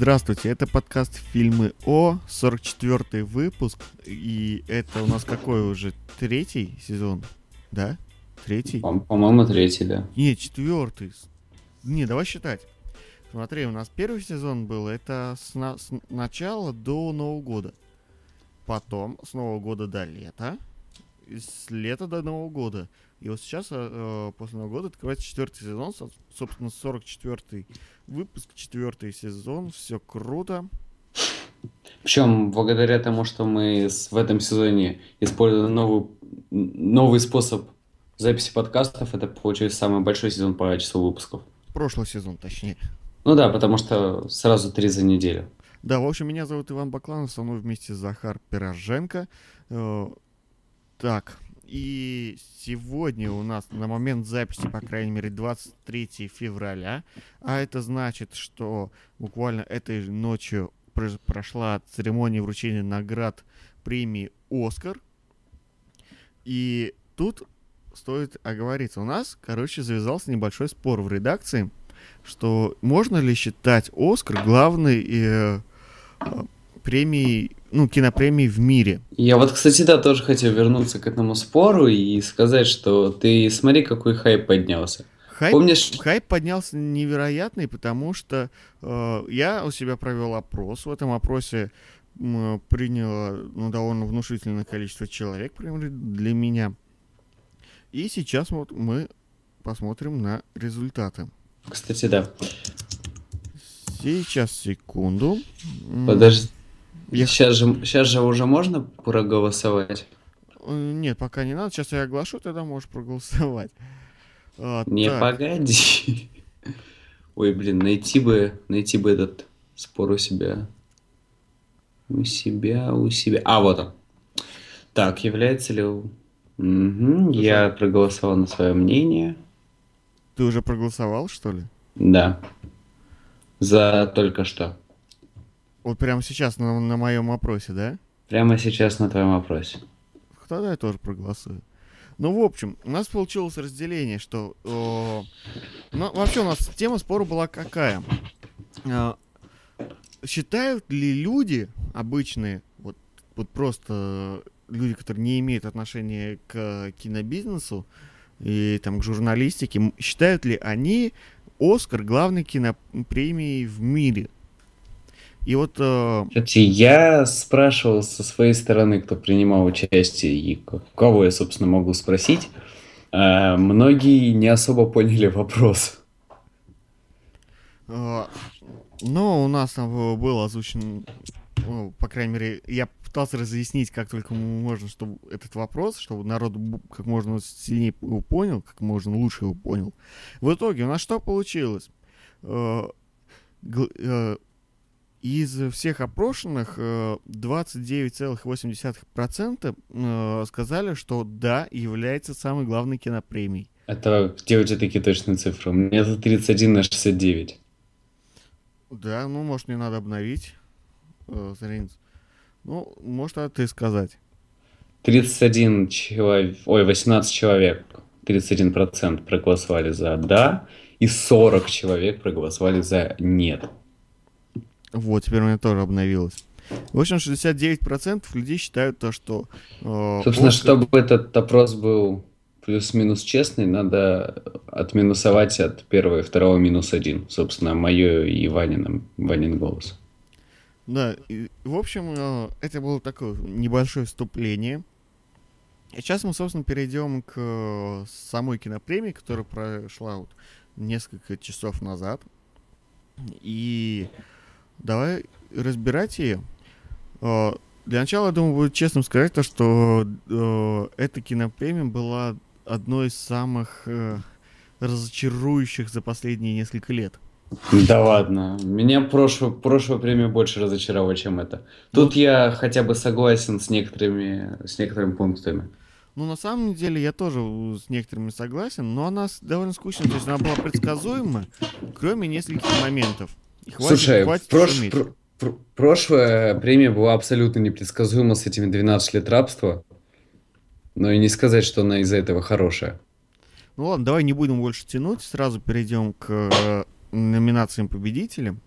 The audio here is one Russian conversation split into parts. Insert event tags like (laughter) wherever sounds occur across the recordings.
Здравствуйте, это подкаст «Фильмы О», 44 выпуск, и это у нас какой уже, третий сезон, да? Третий? По- По-моему, третий, да. Не, четвертый. Не, давай считать. Смотри, у нас первый сезон был, это с, на- с начала до Нового года. Потом с Нового года до лета. С лета до Нового года. И вот сейчас, э, э, после Нового года, открывается четвертый сезон, со- собственно, 44-й выпуск, четвертый сезон, все круто. Причем, благодаря тому, что мы в этом сезоне использовали новый, новый способ записи подкастов, это получился самый большой сезон по числу выпусков. Прошлый сезон, точнее. Ну да, потому что сразу три за неделю. Да, в общем, меня зовут Иван Бакланов, со мной вместе Захар Пироженко. Э, Так, и сегодня у нас на момент записи, по крайней мере, 23 февраля, а это значит, что буквально этой ночью прош- прошла церемония вручения наград премии «Оскар». И тут стоит оговориться. У нас, короче, завязался небольшой спор в редакции, что можно ли считать «Оскар» главной э, э, премией, ну, кинопремией в мире. Я вот, кстати, да, тоже хотел вернуться к этому спору и сказать, что ты смотри, какой хайп поднялся. Хайп, Помнишь, хайп поднялся невероятный, потому что э, я у себя провел опрос. В этом опросе м, приняло ну, довольно внушительное количество человек прям для меня. И сейчас вот мы посмотрим на результаты. кстати, да. Сейчас, секунду. Подожди. Я- Сейчас же, сейчас же уже можно проголосовать? э, Нет, пока не надо. Сейчас я оглашу, тогда можешь проголосовать. (laughs) А, Не, так. погоди. Ой, блин, найти бы, найти бы этот спор у себя. У себя, у себя. А, вот он. Так, является ли... у- Мгм, я проголосовал на свое мнение. Ты уже проголосовал, что ли? Да. За только что. Вот прямо сейчас на, на моем опросе, да? Прямо сейчас на твоем вопросе. Тогда я тоже проголосую. Ну, в общем, у нас получилось разделение, что... э, ну, вообще у нас тема спора была какая? Э, считают ли люди обычные, вот, вот просто люди, которые не имеют отношения к кинобизнесу и там к журналистике, считают ли они Оскар главной кинопремией в мире? И вот э, Кстати, я спрашивал со своей стороны, кто принимал участие и ко- кого я, собственно, могу спросить. А, Многие не особо поняли вопрос. А, Но у нас там э, был озвучен, ну, по крайней мере, я пытался разъяснить, как только можно, чтобы этот вопрос, чтобы народ как можно сильнее его понял, как можно лучше его понял. В итоге у нас что получилось? Э, э, Из всех опрошенных э, 29,8% э, сказали, что да, является самой главной кинопремией. Это где у тебя такие точные цифры? У меня тут 31 на 69. Да, ну, может, мне надо обновить э, страницу. Ну, может, а ты сказать. 31 человек, ой, 18 человек, 31% проголосовали за «да», и 40 человек проголосовали за «нет». Вот, теперь у меня тоже обновилось. В общем, 69% людей считают то, что... э, Собственно, Оскар- чтобы этот опрос был плюс-минус честный, надо отминусовать от первого и второго минус один. Собственно, мое и Ванина, Ванин голос. Да, и, в общем, э, это было такое небольшое вступление. И сейчас мы, собственно, перейдем к э, самой кинопремии, которая прошла вот несколько часов назад. И давай разбирать ее. Э, Для начала, я думаю, будет честным сказать то, что э, эта кинопремия была одной из самых э, разочарующих за последние несколько лет. Да ладно, меня прошлая, прошлая премия больше разочаровала, чем это. Тут я хотя бы согласен с некоторыми, с некоторыми пунктами. Ну, на самом деле, я тоже с некоторыми согласен, но она довольно скучная, то есть она была предсказуема, кроме нескольких моментов. И хватит, Слушай, хватит прош- пр- пр- прошлая премия была абсолютно непредсказуема с этими 12 лет рабства. Но и не сказать, что она из-за этого хорошая. Ну ладно, давай не будем больше тянуть, сразу перейдем к э, номинациям победителям.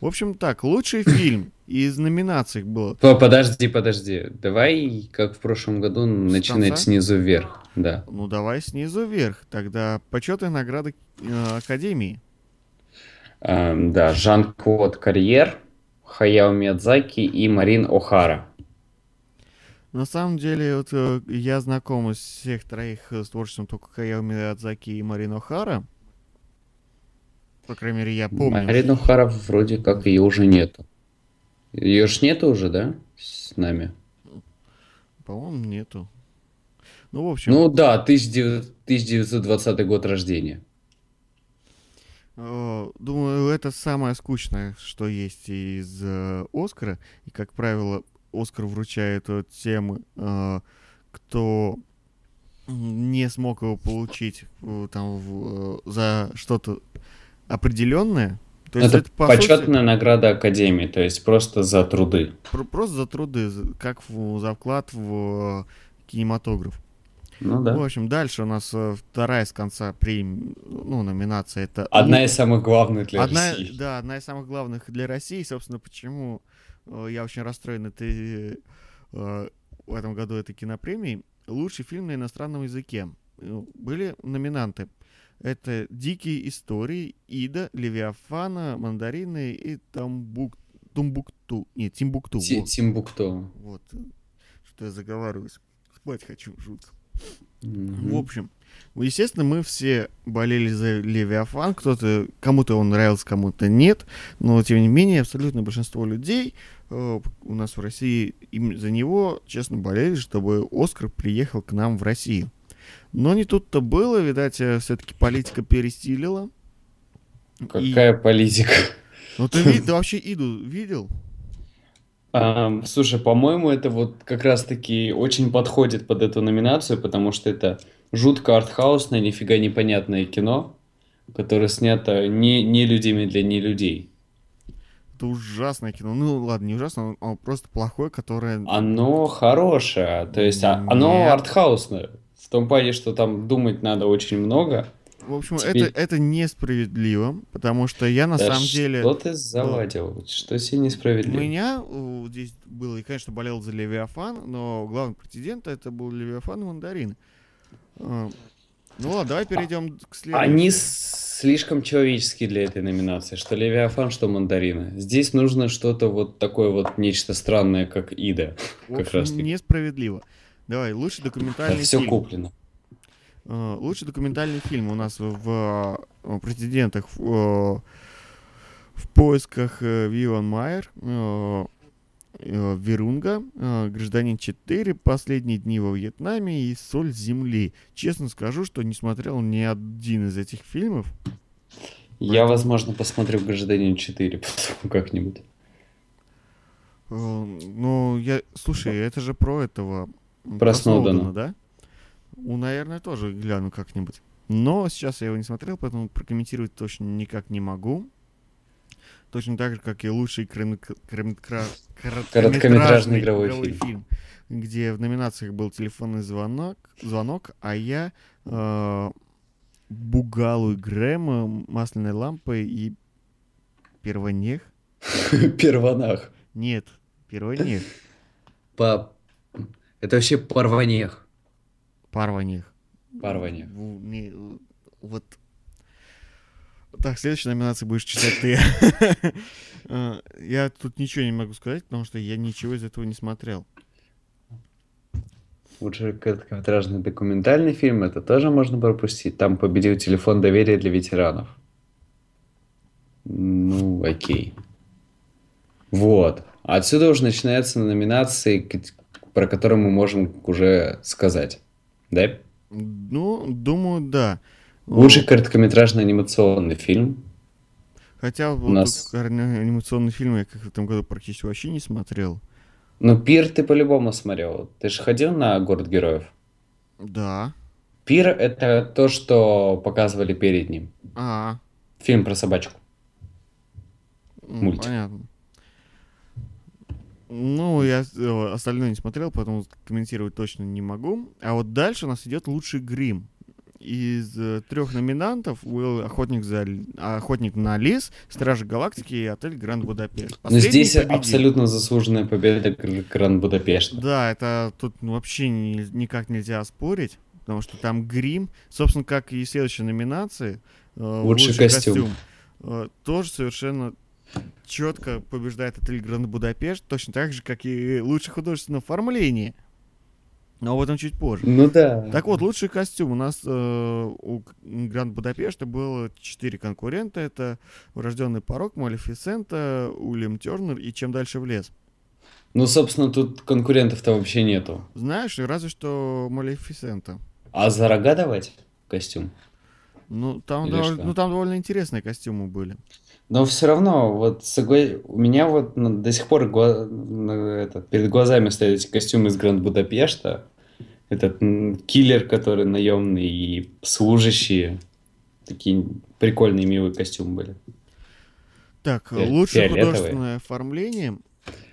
В общем так, лучший (coughs) фильм из номинаций было. По- Подожди, подожди. Давай, как в прошлом году, начинать конца? снизу вверх. Да. Ну давай снизу вверх. Тогда почетные награды э, Академии. Эм, да, Жан-Клод Карьер, Хаяо Миядзаки и Марин О'Хара. На самом деле, вот э, я знаком из всех троих э, с творчеством только Хаяо Миядзаки и Марино Хара. По крайней мере, я помню. Марин О'Хара вроде как ее уже нету. Ее ж нету уже, да? С нами. По-моему, нету. Ну, в общем, Ну да, 1900 1920 год рождения. Думаю, это самое скучное, что есть из э, Оскара. И, как правило, Оскар вручает э, тем, э, кто не смог его получить э, там в, за что-то определенное. То есть Это это, по сути, почетная награда Академии, то есть просто за труды. Про- Просто за труды, как в- за вклад в кинематограф. Ну В да. общем, дальше у нас э, вторая с конца премии, ну, номинация это... Одна из самых главных для одна, России. Да, одна из самых главных для России. Собственно, почему э, я очень расстроен этой, э, в этом году этой кинопремией. Лучший фильм на иностранном языке. Э, Были номинанты. Это «Дикие истории», «Ида», «Левиафана», «Мандарины» и «Тамбук... «Тумбукту». Нет, «Тимбукту». Ти- вот. Тимбукту. Вот. Что я заговариваюсь. Спать хочу, жутко. Мгм. В общем, естественно, мы все болели за Левиафан. Кто-то, кому-то он нравился, кому-то нет. Но, тем не менее, абсолютно большинство людей э, у нас в России им за него, честно, болели, чтобы Оскар приехал к нам в Россию. Но не тут-то было, видать, все-таки политика перестилила. И- Какая политика? Ну ты, ты вообще Иду видел? Слушай, по-моему, это вот как раз-таки очень подходит под эту номинацию, потому что это жутко артхаусное, нифига непонятное кино, которое снято не, не людьми для не людей. Это ужасное кино. Ну ладно, не ужасно, оно просто плохое, которое... Оно хорошее, то есть а- оно Нет. артхаусное. В том плане, что там думать надо очень много. В общем, Тебе- это, это несправедливо, потому что я на Да самом деле... Что ты заладил? Что себе У несправедливо? меня э, здесь было, и, конечно, болел за Левиафан, но главный претендент это был Левиафан и Мандарин. Э, Ну ладно, давай перейдем к следующему. Они слишком человеческие для этой номинации, что Левиафан, что Мандарины. Здесь нужно что-то вот такое вот нечто странное, как Ида. В как общем, раз таки. несправедливо. Давай, лучший документальный все фильм. куплено. Э, Лучший документальный фильм у нас в э, претендентах в, э, в поисках Виван Майер, Верунга, Гражданин 4, Последние дни во Вьетнаме и Соль земли. Честно скажу, что не смотрел ни один из этих фильмов. Я, возможно, посмотрю «Гражданин 4» (laughs) потом как-нибудь. Ну, я... Слушай, это же про этого... м, Про Сноудена. да? Ну, наверное, тоже гляну как-нибудь. Но сейчас я его не смотрел, поэтому прокомментировать точно никак не могу. Точно так же, как и лучший короткометра- короткометра- Короткометражный игровой фильм. фильм, где в номинациях был телефонный звонок, звонок а я э, Бугалу и Грэма, масляной лампой и Первонех. (laughs) Первонах. Нет, Первонех. По... Это вообще порванех. Парванех. В- не, э, Вот. Так, следующая номинация будешь читать ты. (laughs) Э, Я тут ничего не могу сказать, потому что я ничего из этого не смотрел. Лучший короткометражный документальный фильм, это тоже можно пропустить. Там победил телефон доверия для ветеранов. Ну, окей. Вот. Отсюда уже начинаются номинации, про которые мы можем уже сказать. Да? Ну, думаю, да. Лучший короткометражный анимационный фильм. Хотя вот нас- анимационные фильмы я как в этом году практически вообще не смотрел. Ну, Пир ты по-любому смотрел. Ты же ходил на Город Героев? Да. Пир — это то, что показывали перед ним. А, Фильм про собачку. м, Мультик. понятно. Ну, я э, остальное не смотрел, поэтому комментировать точно не могу. А вот дальше у нас идет лучший грим. из э, трех номинантов был охотник, за, охотник на лис, Стражи Галактики и отель Гранд Будапешт. Но Последний здесь победил. абсолютно заслуженная победа Гр- Гранд Будапешта. Да, это тут вообще ни- никак нельзя спорить, потому что там грим, собственно, как и следующие номинации, э, Лучший костюм. э, тоже совершенно четко побеждает отель Гранд Будапешт, точно так же, как и лучшее художественное оформление. Но об этом чуть позже. Ну да. Так вот, лучший костюм. У нас э, у Гранд Будапешта было четыре конкурента. Это Врожденный порог, Малефисента, Уильям Тернер и Чем дальше в лес. Ну, собственно, тут конкурентов-то вообще нету. Знаешь, разве что Малефисента. А за рога давать костюм? Ну там, Или довольно, что? ну, там довольно интересные костюмы были. Но все равно, вот у меня вот ну, до сих пор гла- ну, это, перед глазами стоят эти костюмы из Гранд Будапешта. Этот киллер, который наемный, и служащие. Такие прикольные, милые костюмы были. Так, Фи- лучшее художественное оформление.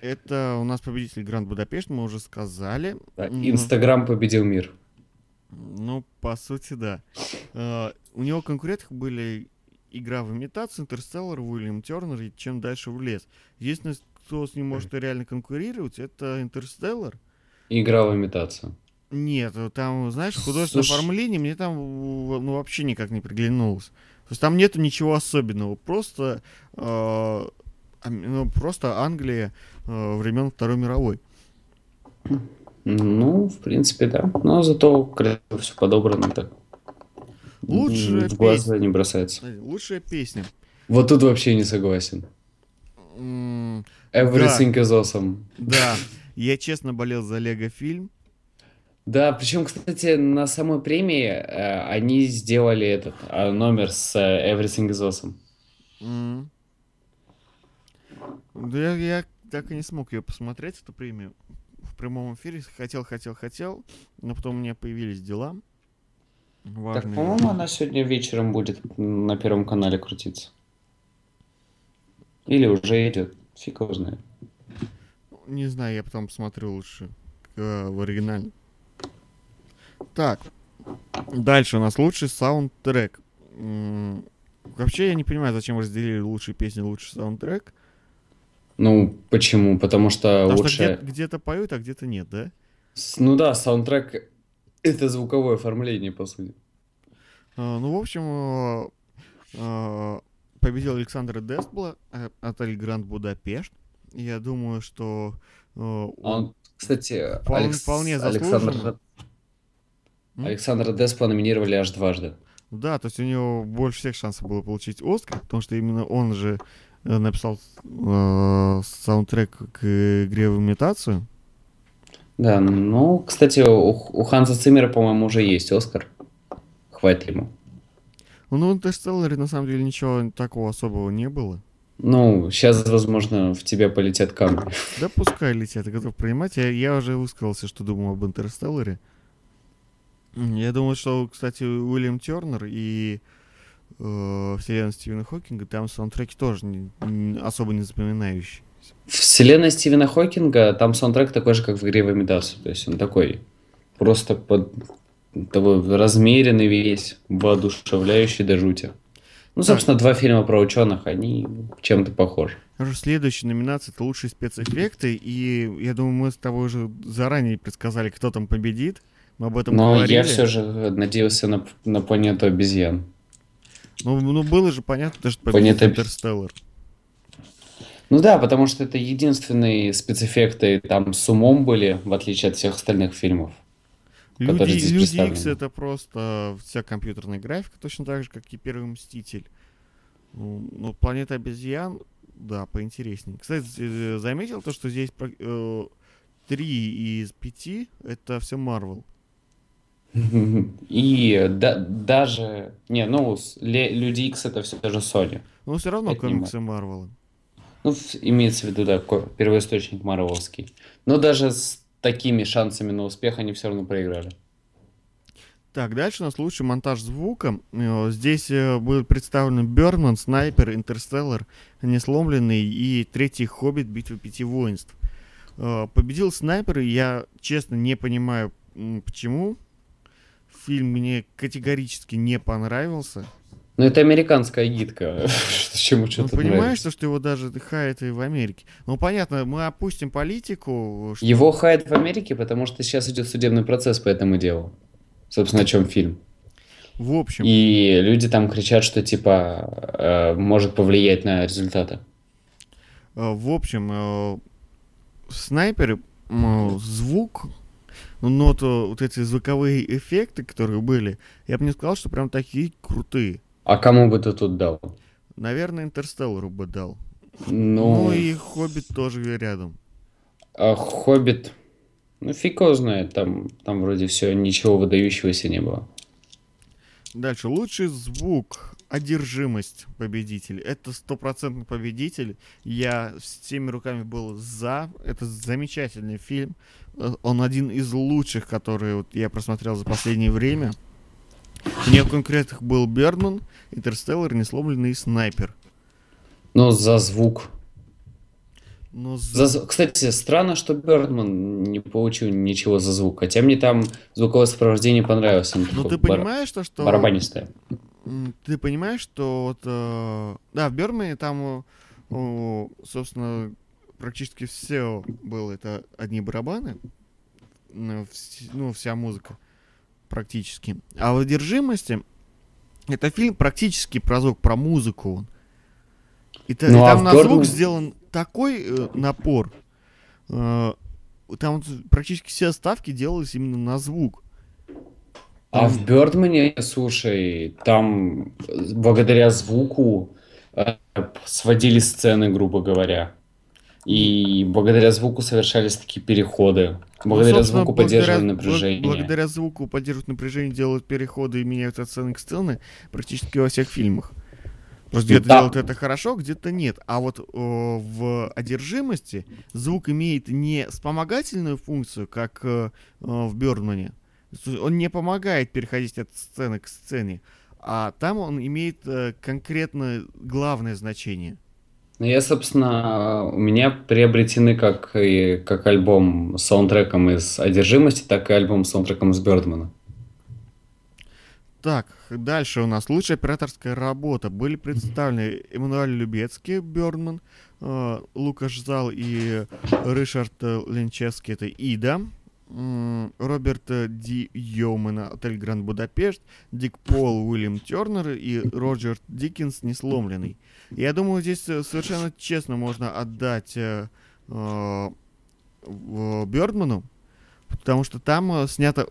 Это у нас победитель Гранд Будапешт, мы уже сказали. Да, Инстаграм победил мир. Ну, по сути, да. Э, У него конкурентах были игра в имитацию, Интерстеллар, Уильям Тернер и чем дальше в лес. Единственное, кто с ним может реально конкурировать, это Интерстеллар. Игра в имитацию. Нет, э, там, знаешь, художественное Слушай- оформление мне там в- ну, вообще никак не приглянулось. То есть там нету ничего особенного, просто, э, ну, просто Англия э, времен Второй мировой. Ну, в принципе, да. Но зато все подобрано так. Лучшая В глаза не бросается. Лучшая песня. Вот тут вообще не согласен. Everything is awesome. Да, я честно болел за Лего фильм. Да, причем, кстати, на самой премии э, они сделали этот э, номер с э, Everything is awesome. М. Да я, я так и не смог ее посмотреть, эту премию. В прямом эфире хотел, хотел, хотел, но потом у меня появились дела. Так, Важные. по-моему, она сегодня вечером будет на Первом канале крутиться. Или уже идет. Фиг его знает. Не знаю, я потом посмотрю лучше э, в оригинале. Так, дальше у нас лучший саундтрек. М, Вообще я не понимаю, зачем разделили лучшие песни, лучший саундтрек. Ну, почему? Потому что Потому лучше... что где- где-то поют, а где-то нет, да? С- Ну да, саундтрек — это звуковое оформление, по сути. А, ну, в общем, э, э, победил Александр Дестбла, э, отель Гранд Будапешт. Я думаю, что э, он- Он, кстати, Вполне- Алекс- вполне Александр... заслуженно. Александра Деспа номинировали аж дважды. Да, то есть у него больше всех шансов было получить Оскар, потому что именно он же э, написал э, саундтрек к игре в имитацию. Да, ну, кстати, у, у Ханса Циммера, по-моему, уже есть Оскар. Хватит ему. Ну, в Интерстелларе на самом деле ничего такого особого не было. Ну, сейчас, возможно, в тебя полетят камни. (laughs) Да пускай летят, готов принимать. Я, я уже высказался, что думаю об Интерстелларе. Я думаю, что, кстати, Уильям Тернер и э, вселенная Стивена Хокинга, там саундтреки тоже не- не- особо не запоминающие. Вселенная Стивена Хокинга, там саундтрек такой же, как в игре в имитацию. То есть он такой просто под такой размеренный весь, воодушевляющий до жути. Ну, собственно, два фильма про ученых, они чем-то похожи. Хорошо, следующая номинация это лучшие спецэффекты, и я думаю, мы с тобой уже заранее предсказали, кто там победит. Мы об этом Но говорили. я все же надеялся на, на планету обезьян. Ну, ну, было же понятно, что победит Планета- Интерстеллар. Ну да, потому что это единственные спецэффекты там с умом были, в отличие от всех остальных фильмов. Люди, Люди. Икс это просто вся компьютерная графика, точно так же, как и Первый Мститель. Ну, ну, Планета обезьян, да, поинтереснее. Кстати, заметил то, что здесь э, три из пяти это все Марвел. (laughs) И да- даже... Не, ну, Люди Икс это все же Sony. Но все равно комиксы Марвела. Ну, имеется в виду, да, первоисточник Марвеловский. Но даже с такими шансами на успех они все равно проиграли. Так, дальше у нас лучший монтаж звука. Э, Здесь э, будут представлены Бёрдман, Снайпер, Интерстеллар, Несломленный и третий Хоббит, Битва Пяти Воинств. Э, Победил Снайпер, я честно не понимаю, почему. фильм мне категорически не понравился. Ну, это американская гидка. (laughs) Чему Ну, что-то понимаешь, то, что его даже хаят и в Америке. Ну, понятно, мы опустим политику. что- Его хает в Америке, потому что сейчас идет судебный процесс по этому делу. Собственно, о чем фильм. В общем, И люди там кричат, что типа э, может повлиять на результаты. э, в общем, э, снайперы, м, звук, ну, то вот эти звуковые эффекты, которые были, я бы не сказал, что прям такие крутые. А кому бы ты тут дал? Наверное, Интерстеллару бы дал. Ну, Ну и Хоббит тоже рядом. а Хоббит, ну фиг его знает, там, там вроде все, ничего выдающегося не было. Дальше. Лучший звук. Одержимость победитель. Это стопроцентный победитель. Я всеми руками был за. Это замечательный фильм. Э, Он один из лучших, которые вот я просмотрел за последнее время. Не в конкретных был Бердман, Интерстеллар, Несломленный и Снайпер. Но за звук. Но За за... Кстати, странно, что Бердман не получил ничего за звук. Хотя мне там звуковое сопровождение понравилось. Ну ты бар- понимаешь, то, что... барабанистое. Ты понимаешь, что вот, э, да, в Бермане там, о, собственно, практически все было это одни барабаны, ну, ну, вся музыка практически. А в «Одержимости» это фильм практически про звук, про музыку. И, та- и Ну, а там в на Birdman- звук сделан такой э, напор. э, там практически все ставки делались именно на звук. А в Бердмане, слушай, там э, благодаря звуку э, сводили сцены, грубо говоря. И благодаря звуку совершались такие переходы. Ну, Благодаря собственно, звуку благодаря- напряжение. бл- Благодаря звуку поддерживают напряжение, делают переходы и меняют от сцены к сцене практически во всех фильмах. Просто где-то Да. делают это хорошо, где-то нет. А вот э, в одержимости звук имеет не вспомогательную функцию, как э, э, в Бёрдмане. Он не помогает переходить от сцены к сцене, а там он имеет э, конкретно главное значение. Ну, я, собственно, у меня приобретены как, и, как альбом с саундтреком из «Одержимости», так и альбом с саундтреком из «Бёрдмана». Так, дальше у нас лучшая операторская работа. Были представлены Эммануэль Любецкий, Бёрдман, э, Лукаш Зал и Ришард Ленчевский, это Ида. Роберт э, Ди Йоумен, Отель Гранд Будапешт, Дик Пол, Уильям Тернер и Роджер Диккенс, Несломленный. Я думаю, здесь э, совершенно честно можно отдать э, э, в- Бёрдману, потому что там э, снято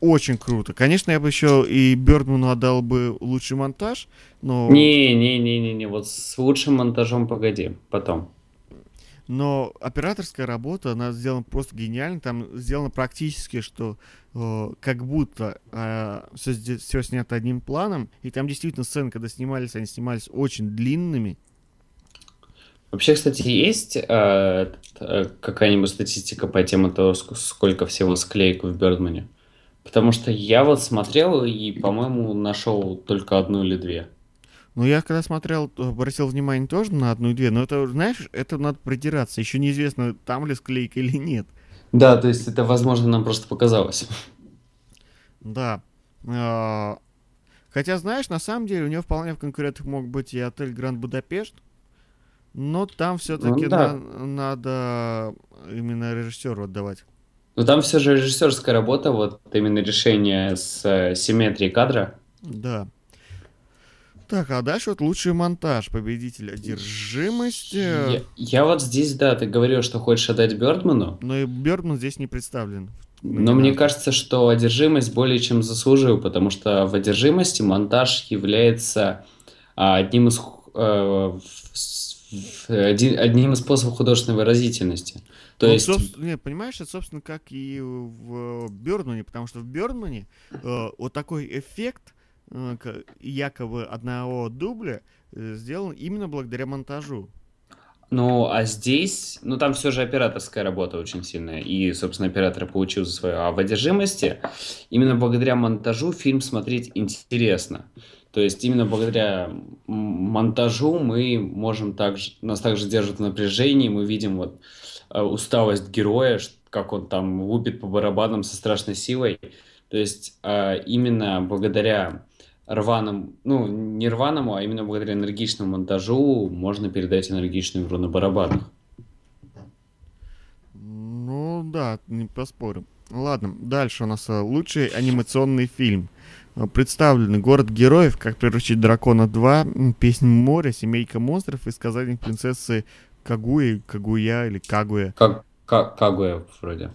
очень круто. Конечно, я бы еще и Бёрдману отдал бы лучший монтаж, но, Не-не-не-не-не, вот с лучшим монтажом погоди, потом. Но операторская работа, она сделана просто гениально. Там сделано практически, что э, как будто все, все снято одним планом. И там действительно сцены, когда снимались, они снимались очень длинными. Вообще, кстати, есть э, э, какая-нибудь статистика по теме того, ск- сколько всего склеек в Бёрдмане? Потому что я вот смотрел и, по-моему, нашел только одну или две. Но я когда смотрел, обратил внимание тоже на одну и две. Но это, знаешь, это надо придираться. Еще неизвестно, там ли склейка или нет. Да, то есть это, возможно, нам просто показалось. Да. А, Хотя, знаешь, на самом деле у него вполне в конкурентах мог быть и отель Гранд Будапешт. Но там все-таки Ну да. надо именно режиссеру отдавать. Но там все же режиссерская работа, вот именно решение с э, симметрией кадра. Да. Так, а дальше вот лучший монтаж. Победитель одержимость. Я, я вот здесь, да, ты говорил, что хочешь отдать Бёрдману, Но и Бёрдман здесь не представлен. но мне кажется, что одержимость более чем заслужил, потому что в одержимости монтаж является а, одним из один- одним из способов художественной выразительности. То Ну, есть, собственно, не, понимаешь, это, собственно, как и в Бёрдмане, потому что в Бёрдмане э, вот такой эффект якобы одного дубля э, сделан именно благодаря монтажу. ну, а здесь, ну, там все же операторская работа очень сильная, и, собственно, оператор получил за свое. А в одержимости именно благодаря монтажу фильм смотреть интересно. То есть именно благодаря монтажу мы можем также, нас также держат в напряжении, мы видим вот э, усталость героя, как он там лупит по барабанам со страшной силой. То есть именно благодаря рваным, ну, не рваному, а именно благодаря энергичному монтажу можно передать энергичную игру на барабанах. Ну да, не поспорим. Ладно, дальше у нас э, лучший анимационный фильм. Э, Представлены «Город героев», «Как приручить дракона 2», м, «Песнь моря», «Семейка монстров» и «Сказание принцессы Кагуи», «Кагуя» или «Кагуя». Как, как Кагуя вроде.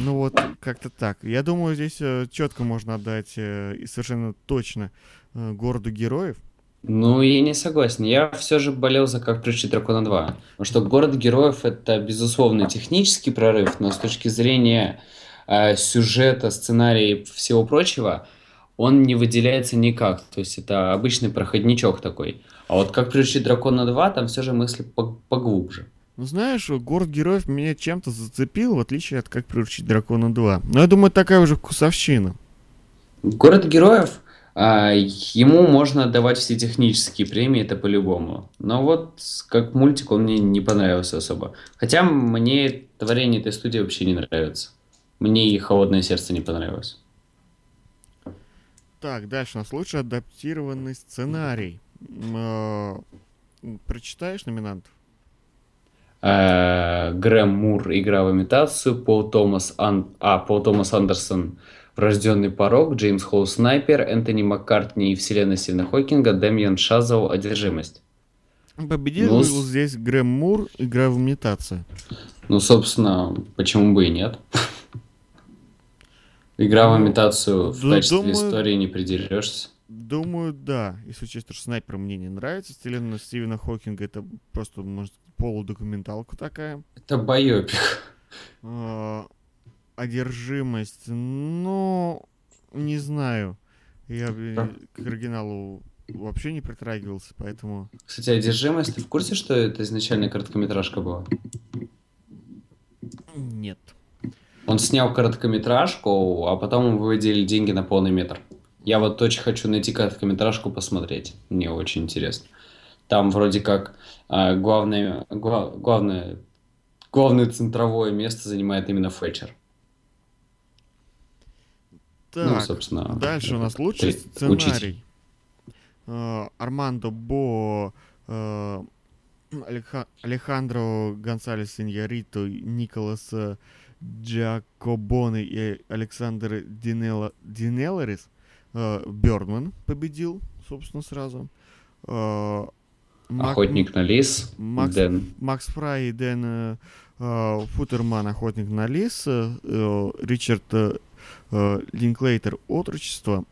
Ну вот, как-то так. Я думаю, здесь четко можно отдать э, и совершенно точно э, «Городу героев». Ну, я не согласен. Я все же болел за «Как приручить дракона 2». Потому что «Город героев» — это, безусловно, технический прорыв, но с точки зрения э, сюжета, сценария и всего прочего, он не выделяется никак. То есть это обычный проходничок такой. А вот «Как приручить дракона 2» там все же мысли по- поглубже. Ну, знаешь, «Город героев» меня чем-то зацепил, в отличие от «Как приручить дракона 2». Но я думаю, такая уже вкусовщина. «Город героев» а, ему можно отдавать все технические премии, это по-любому. Но вот как мультик он мне не понравился особо. Хотя мне творение этой студии вообще не нравится. Мне и «Холодное сердце» не понравилось. Так, дальше у нас лучший адаптированный сценарий. М, Прочитаешь номинантов? Э, Грэм Мур «Игра в имитацию», Пол Томас, Ан... а, Пол Томас Андерсон «Врожденный порог», Джеймс Холл «Снайпер», Энтони Маккартни и вселенная Стивена Хокинга, Дэмиан Шазел «Одержимость». Победил Ну, здесь Грэм Мур, игра в имитацию. Ну, собственно, почему бы и нет? (laughs) Игра в Ну, имитацию в качестве истории не придерешься. Думаю, да. Если учесть, что снайпер мне не нравится, вселенная Стивена Хокинга это просто, может, полудокументалка такая. Это байопик. А, Одержимость, ну, не знаю. Я к оригиналу вообще не притрагивался, поэтому... Кстати, «Одержимость», ты в курсе, что это изначально короткометражка была? Нет. Он снял короткометражку, а потом выводили деньги на полный метр. Я вот очень хочу найти короткометражку посмотреть. Мне очень интересно. Там вроде как а, главное, гла- главное, главное центровое место занимает именно Фэтчер. Ну, Так, собственно, дальше у нас лучший Ты- сценарий. А, Армандо Бо, а, Алеха- Алехандро Гонсалес Иньярито, Николас э, Джакобоне и Александр Динелларис. Бердман победил, собственно, сразу. А, Мак- Охотник на лис, Макс, Дэн. Макс Фрай и Дэн э, э, Футерман, охотник на лис, э, э, Ричард э, э, Линклейтер, отрочество,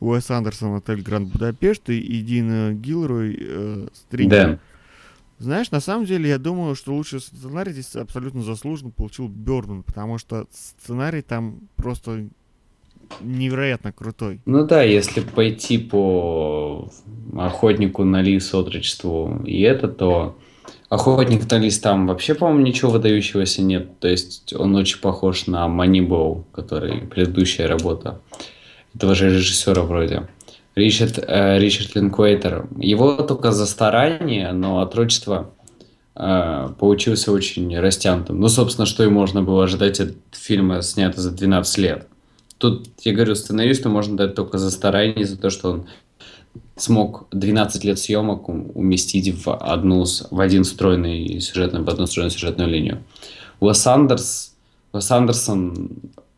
Уэс Андерсон, отель Гранд Будапешт и, Дин э, Гилрой, э, Стрингер. Дэн. Знаешь, на самом деле, я думаю, что лучший сценарий здесь абсолютно заслуженно получил Бёрдман, потому что сценарий там просто невероятно крутой. Ну да, если пойти по охотнику на лис отрочеству и это, то охотник на лис там вообще, по-моему, ничего выдающегося нет. То есть он очень похож на Moneyball, который предыдущая работа этого же режиссера вроде. Ричард, э, Ричард Линквейтер. Его только за старание, но отрочество э, получился очень растянутым. Ну, собственно, что и можно было ожидать от фильма, снятого за 12 лет. Тут, я говорю, сценаристу можно дать только за старание, за то, что он смог 12 лет съемок уместить в, одну, в один стройный сюжетный, в одну стройную сюжетную линию. Уэс Андерс, Уэс Андерсон,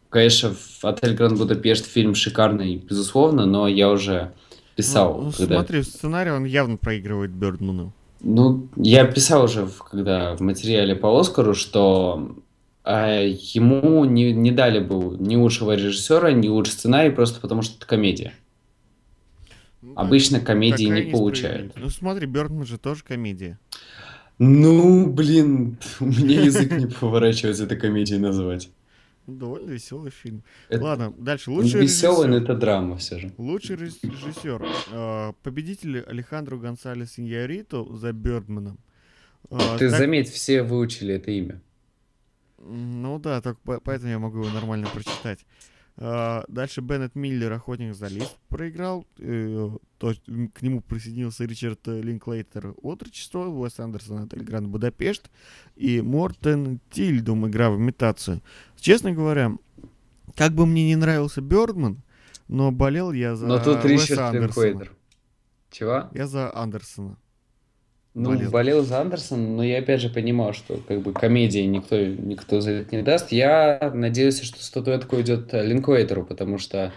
конечно, в «Отель Гранд Будапешт» фильм шикарный, безусловно, но я уже писал, Ну, когда... смотри, в сценарии он явно проигрывает Бёрдману. Ну, я писал уже, когда в материале по Оскару, что ему не, не дали бы ни лучшего режиссера, ни лучший сценарий, просто потому что это комедия. Ну, Обычно комедии не получают. Ну смотри, Бёрдман же тоже комедия. Ну, блин, (laughs) у меня язык не поворачивается это комедией называть. Довольно веселый фильм. Это Ладно, дальше. Лучший Веселый, но режиссер. это драма все же. Лучший режиссер. Э, Победитель Алехандро Гонсалес Иньярито за Бёрдманом. Э, Ты так- заметь, все выучили это имя. Ну да, только по- поэтому я могу его нормально прочитать. А, Дальше Беннет Миллер, охотник за лист, проиграл. Э, к нему присоединился Ричард э, Линклейтер, отрочество, Уэс Андерсон, отель Гранд Будапешт, и Мортен Тильдум, игра в имитацию. Честно говоря, Как бы мне не нравился Бёрдман, но болел я за Но тут Уэса Ричард Андерсона. Линквейдер. Чего? Я за Андерсона. Ну, болел. болел. за Андерсон, но я опять же понимал, что как бы комедии никто, никто за это не даст. Я надеюсь, что статуэтка уйдет Линквейтеру, потому что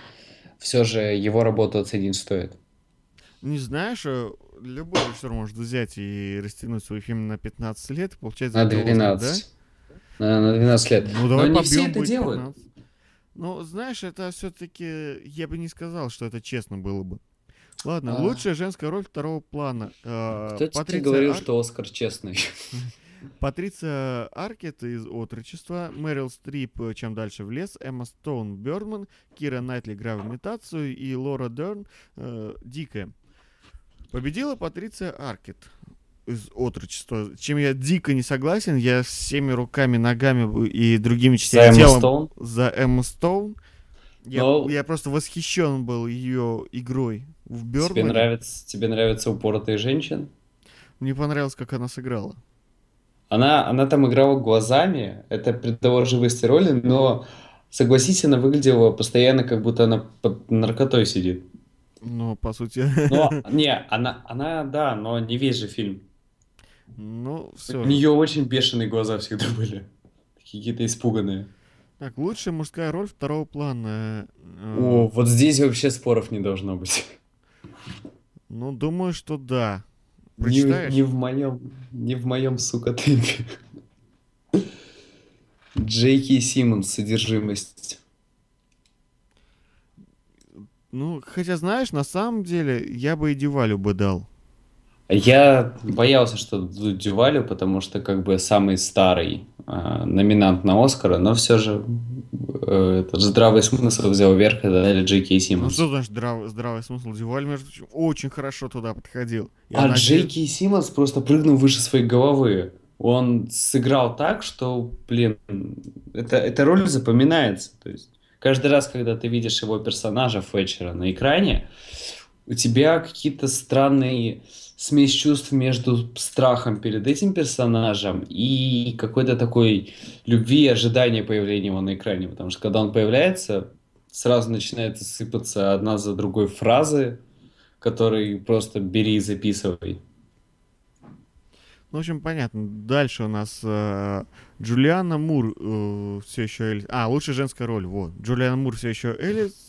все же его работу оценить стоит. Не знаешь, э, любой режиссер может взять и растянуть свой фильм на 15 лет, и получается... На это Оскар, 12. На, на 12 лет. Ну, давай Но не все это делают. 15. Ну, знаешь, это все-таки, я бы не сказал, что это честно было бы. Ладно, А. лучшая женская роль второго плана. Э, Кто тебе Патриция говорил, Ар- что Оскар честный? (laughs) Патриция Аркет из «Отрочества», Мэрил Стрип э, «Чем дальше в лес», Эмма Стоун «Бёрдман», Кира Найтли «Игра в имитацию» и Лора Дерн э, «Дикая». Победила Патриция Аркет из «Отрочества», чем я дико не согласен. Я всеми руками, ногами и другими частями тела Стоун? за Эмму Стоун. Я, Но- я просто восхищен был ее игрой в Тебе Бёрдмане. нравится, тебе нравятся упоротые женщины? Мне понравилось, как она сыграла. Она, она там играла глазами, это придало живости роли, но, согласись, она выглядела постоянно, как будто она под наркотой сидит. Ну, по сути... Но, (laughs) не, она, она, да, но не весь же фильм. Ну, все. У нее очень бешеные глаза всегда были. Какие-то испуганные. Так, лучшая мужская роль второго плана. э, О, вот здесь вообще споров не должно быть. Ну, думаю, что да. Не, Прочитаешь? не в моем, не в моем, сука, темпе. Джейки Симмонс, содержимость. Ну, хотя, знаешь, на самом деле, я бы и Дювалю бы дал. Я боялся, что дадут Дювалю, потому что как бы самый старый э, номинант на Оскара, но все же э, этот здравый смысл взял верх и дали Джейки Ну, Симмонс. что значит здравый, здравый смысл? Дюваль, между прочим, очень хорошо туда подходил. Я А надеюсь- Джейки Симмонс просто прыгнул выше своей головы. Он сыграл так, что, блин, это, эта роль запоминается. То есть каждый раз, когда ты видишь его персонажа Фетчера на экране, у тебя какие-то странные смесь чувств между страхом перед этим персонажем и какой-то такой любви и ожидания появления его на экране. Потому что когда он появляется, сразу начинают сыпаться одна за другой фразы, которые просто бери и записывай. Ну, в общем, понятно. Дальше у нас э, Джулиана Мур все еще Элис. А, лучшая женская роль. Вот. Джулиана Мур все еще Элис.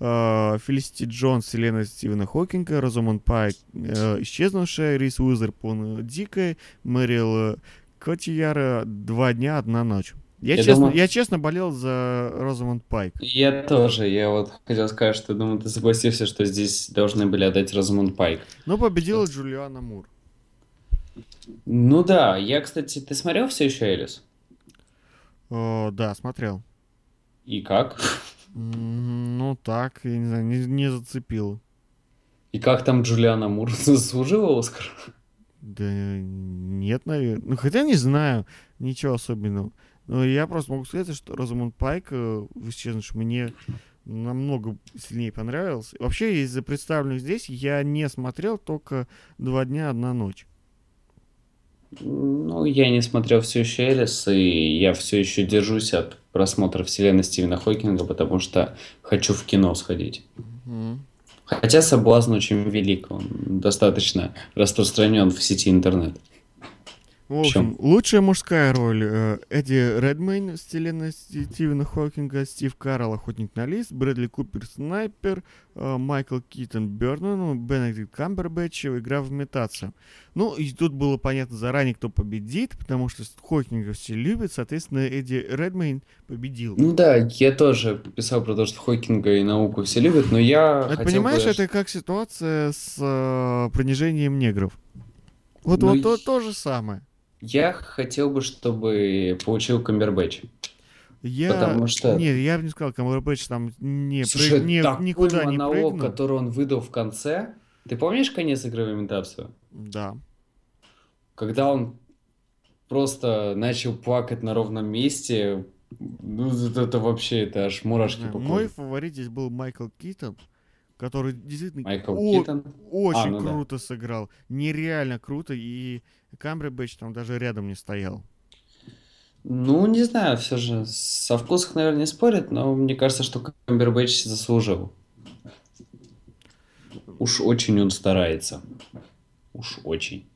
Э, Фелисити Джонс, Селена Стивена Хокинга, Розамонд Пайк, э, исчезнувшая, Рис Уизерпун, Дикая, Мэрил э, Котияра, Два дня, одна ночь. Я, Я честно, думаю- я честно болел за Розамонд Пайк. Я тоже. Я вот хотел сказать, что думаю, ты согласился, что здесь должны были отдать Розамунд Пайк. Но победила Джулиана Мур. Ну да, я, кстати, ты смотрел все еще Элис? О, да, смотрел. И как? Ну так, я не знаю, не, не зацепило. И как там Джулиана Мур (laughs) заслужила Оскар? Да нет, наверное. Ну, хотя не знаю, ничего особенного. Но я просто могу сказать, что Розамунд Пайк э, в «Исчезнувшем» мне намного сильнее понравился. Вообще, из-за представленных здесь я не смотрел только «Два дня, одна ночь». Ну, я не смотрел все еще Элис, и я все еще держусь от просмотра вселенной Стивена Хокинга, потому что хочу в кино сходить. Мгм. Хотя соблазн очень велик, он достаточно распространен в сети интернет. В общем, лучшая мужская роль э, Эдди Редмейн, вселенная Стивена Хокинга, Стив Карл, Охотник на лис, Брэдли Купер, Снайпер, э, Майкл Китон, Бёрнман, Бенедикт Камбербэтч, Игра в имитацию. Ну, и тут было понятно заранее, кто победит, потому что Хокинга все любят, соответственно, Эдди Редмейн победил. Ну да, я тоже писал про то, что Хокинга и науку все любят, но я Это, хотел понимаешь, бы- это как ситуация с э, принижением негров. Вот, Ну вот и- то, то же самое. Я хотел бы, чтобы получил Камбербэтч. Я... Потому что- Нет, я бы не сказал, Камбербэтч там не, Слушай, прыг- не- такой никуда не монолог, прыгнул. который он выдал в конце. Ты помнишь конец игры в имитацию? Да. Когда он просто начал плакать на ровном месте, ну это, это вообще, это аж мурашки Не по Мой фаворит здесь был Майкл Китон, который действительно Майкл о- Китон. очень А, ну да. круто сыграл. Нереально круто, и Камбербэтч там даже рядом не стоял. Ну, не знаю, все же со вкусом, наверное, не спорят, но мне кажется, что Камбербэтч заслужил. Уж очень он старается. Уж очень.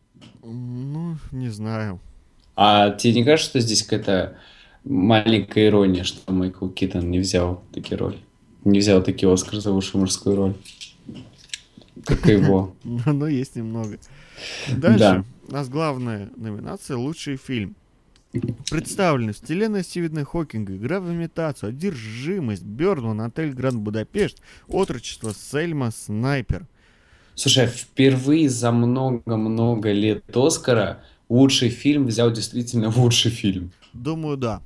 Ну, не знаю. А тебе не кажется, что здесь какая-то маленькая ирония, что Майкл Китон не взял такие роли? Не взял такие Оскар за лучшую мужскую роль? Как его. Ну, (laughs) ну, есть немного. Дальше. У нас главная номинация «Лучший фильм». Представлены вселенная Стивена Хокинга, игра в имитацию, одержимость, Бёрдман, отель Гранд Будапешт, отрочество, Сельма, снайпер. Слушай, впервые за много-много лет Оскара лучший фильм взял действительно лучший фильм. Думаю, да.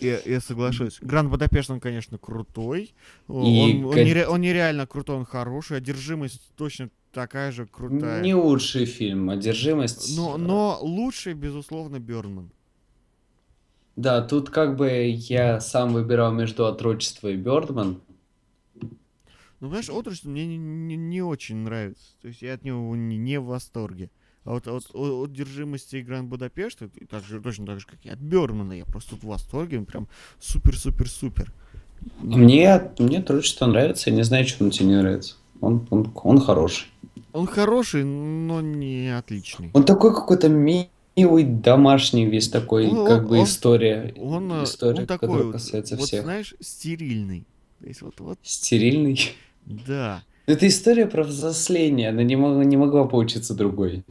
Я, я соглашусь. Гранд Будапешт, он, конечно, крутой. И Он, он, нере- он нереально крутой, он хороший. Одержимость точно такая же крутая. Не лучший фильм, одержимость. Но, но лучший, безусловно, Бёрдман. Да, тут как бы я сам выбирал между отрочество и Бёрдман. Ну, знаешь, отрочество мне не, не- не очень нравится. То есть я от него не, не в восторге. А вот от, от, от держимости Гранд Будапешта, и так же, точно так же, как и от Бёрдмана, я просто тут в восторге. Прям супер-супер-супер. Мне, мне отрочество нравится, я не знаю, что он тебе не нравится. Он, он, он хороший. Он хороший, но не отличный. Он такой какой-то ми- милый, домашний весь такой, Ну, как он- бы история, Он, э, история, он такой которая вот, касается вот, всех. знаешь, стерильный. То есть вот, вот, Стерильный. да. Это история про взросление, она не могла, не могла получиться другой.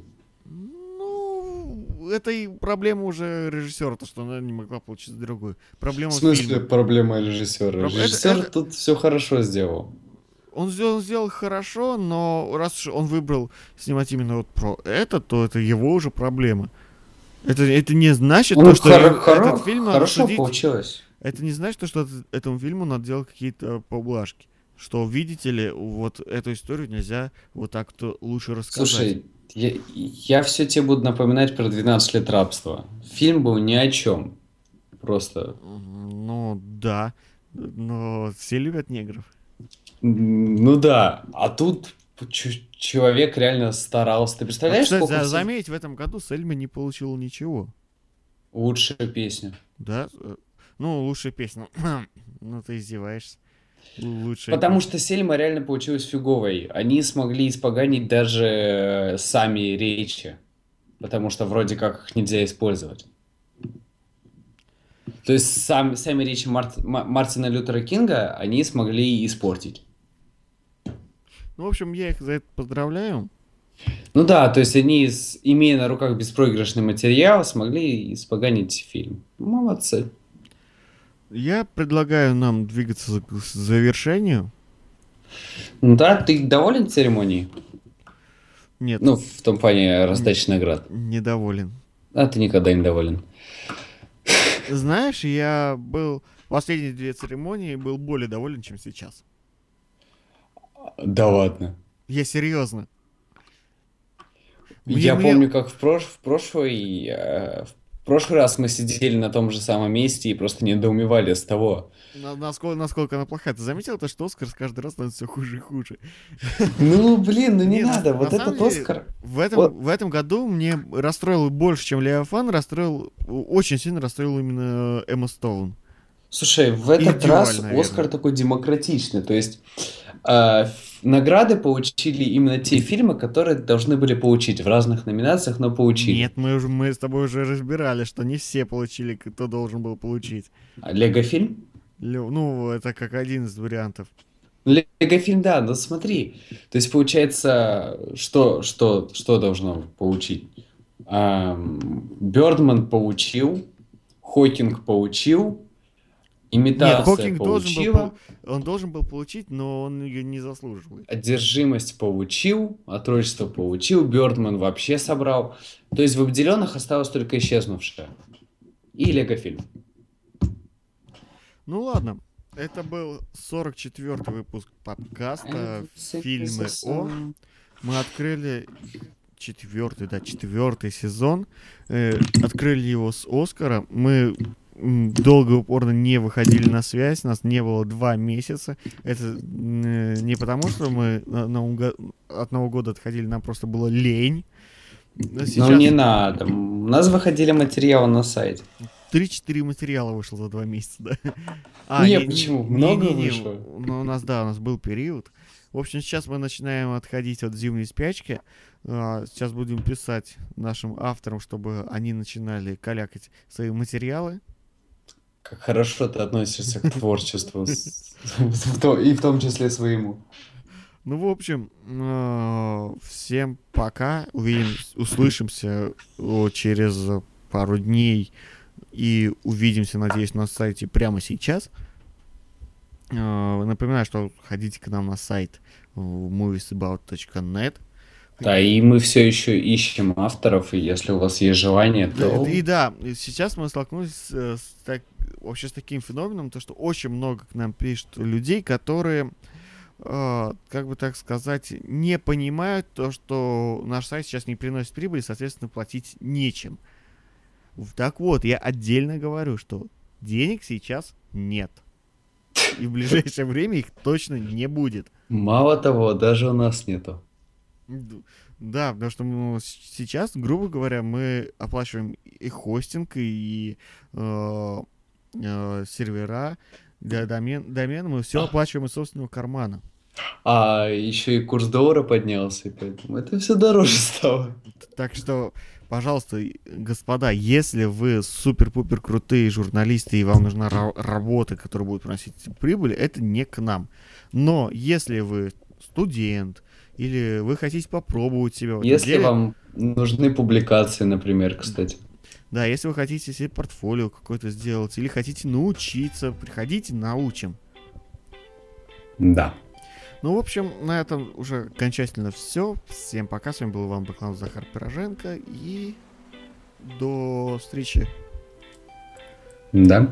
Ну, это и проблема уже режиссера, то, что она не могла получить другую. Проблема В смысле фильма. проблема режиссера? Это- Режиссер это- тут все хорошо сделал. Он сделал, сделал хорошо, но раз уж он выбрал снимать именно вот про это, то это его уже проблема. Это, это не значит, Он то, что э- хоро- этот фильм надо хорошо судить. получилось. Это не значит, то, что эт- этому фильму надо делать какие-то поблажки. Что, видите ли, вот эту историю нельзя вот так-то лучше рассказать. Слушай, я, я все тебе буду напоминать про 12 лет рабства. Фильм был ни о чем. Просто. Ну, да. Но все любят негров. Ну да, а тут человек реально старался. Ты А, представляешь, кстати, сколько заметь, в этом году Сельма не получил ничего. лучшая песня? Да? Э, Ну, лучшая песня. (clears throat) Ну, ты издеваешься. Лучшая Потому что Сельма реально получилась фиговой. Они смогли испоганить даже сами речи. Потому что вроде как их нельзя использовать. То есть сам, сами речи Март- Ма- Мартина Лютера Кинга они смогли испортить. Ну, в общем, я их за это поздравляю. Ну да, то есть они, имея на руках беспроигрышный материал, смогли испоганить фильм. Молодцы. Я предлагаю нам двигаться к завершению. Ну да, ты доволен церемонией? Нет, Ну, в том плане раздачи наград. недоволен. А ты никогда не доволен. Знаешь, я был последние две церемонии был более доволен, чем сейчас. Да ладно. Я серьезно. Мне- Я мне- помню, как в, прош- в прошлый, э, в прошлый раз мы сидели на том же самом месте и просто недоумевали с того. На- насколько, насколько она плохая. Ты заметил то, что Оскар с каждый раз становится все хуже и хуже? Ну, блин, ну не, Не, на- надо. на вот этот деле, Оскар. В этом, Вот. в этом году мне расстроил больше, чем Леофан, расстроил, очень сильно расстроил именно Эмма Стоун. Слушай, в этот Идеально, раз наверное. Оскар такой демократичный. То есть э, ф- награды получили именно те фильмы, которые должны были получить в разных номинациях, но получили. Нет, мы, уже, мы с тобой уже разбирали, что не все получили, кто должен был получить. А Лего-фильм? Ну, это как один из вариантов. Лего-фильм, да, но смотри. То есть получается, что, что, что должно получить? Бёрдман получил, Хокинг получил, имитация Нет, Хокинг должен был, получила, он должен был получить, но он ее не заслуживает. одержимость получил, отрочество получил, Бёрдман вообще собрал. То есть в обделенных осталось только исчезнувшее. И Лего-фильм. Ну ладно, это был 44-й выпуск подкаста «Фильмы о». Мы открыли четвертый, да, четвертый сезон. Э, открыли его с Оскара. Мы долго и упорно не выходили на связь. Нас не было два месяца. Это не потому, что мы от Нового года отходили, нам просто было лень. Но Ну сейчас- не надо. У нас выходили материалы на сайте. 3-4 материала вышло за два месяца, да? (laughs) Не, почему? Много вышло? Ну, у нас, да, у нас был период. В общем, сейчас мы начинаем отходить от зимней спячки. А, Сейчас будем писать нашим авторам, чтобы они начинали калякать свои материалы. Как хорошо ты относишься к творчеству, (laughs) и в том числе своему. Ну, в общем, э, всем пока. Увидим, услышимся через пару дней и увидимся, надеюсь, на сайте прямо сейчас. Э, Напоминаю, что ходите к нам на сайт moviesabout.net. Да, и мы все еще ищем авторов, и если у вас есть желание, то... И да, сейчас мы столкнулись с, э, с так- вообще с таким феноменом, то что очень много к нам пишет людей, которые, э, как бы так сказать, не понимают то, что наш сайт сейчас не приносит прибыли, соответственно, платить нечем. Так вот, я отдельно говорю, что денег сейчас нет. И в ближайшее время их точно не будет. Мало того, даже у нас нету. Да, потому что ну, сейчас, грубо говоря, мы оплачиваем и хостинг, и э, э, сервера для домен, домена, мы все оплачиваем из собственного кармана. А еще и курс доллара поднялся, поэтому это все дороже стало. Так что, пожалуйста, господа, если вы супер-пупер крутые журналисты и вам нужна ра- работа, которая будет приносить прибыль, это не к нам. Но если вы студент или вы хотите попробовать себя Если деле, вам нужны публикации, например, кстати. Да, если вы хотите себе портфолио какое-то сделать или хотите научиться, приходите, научим. Да. Ну, в общем, на этом уже окончательно все. Всем пока. С вами был Иван Бакланов, Захар Пироженко. И до встречи. Да.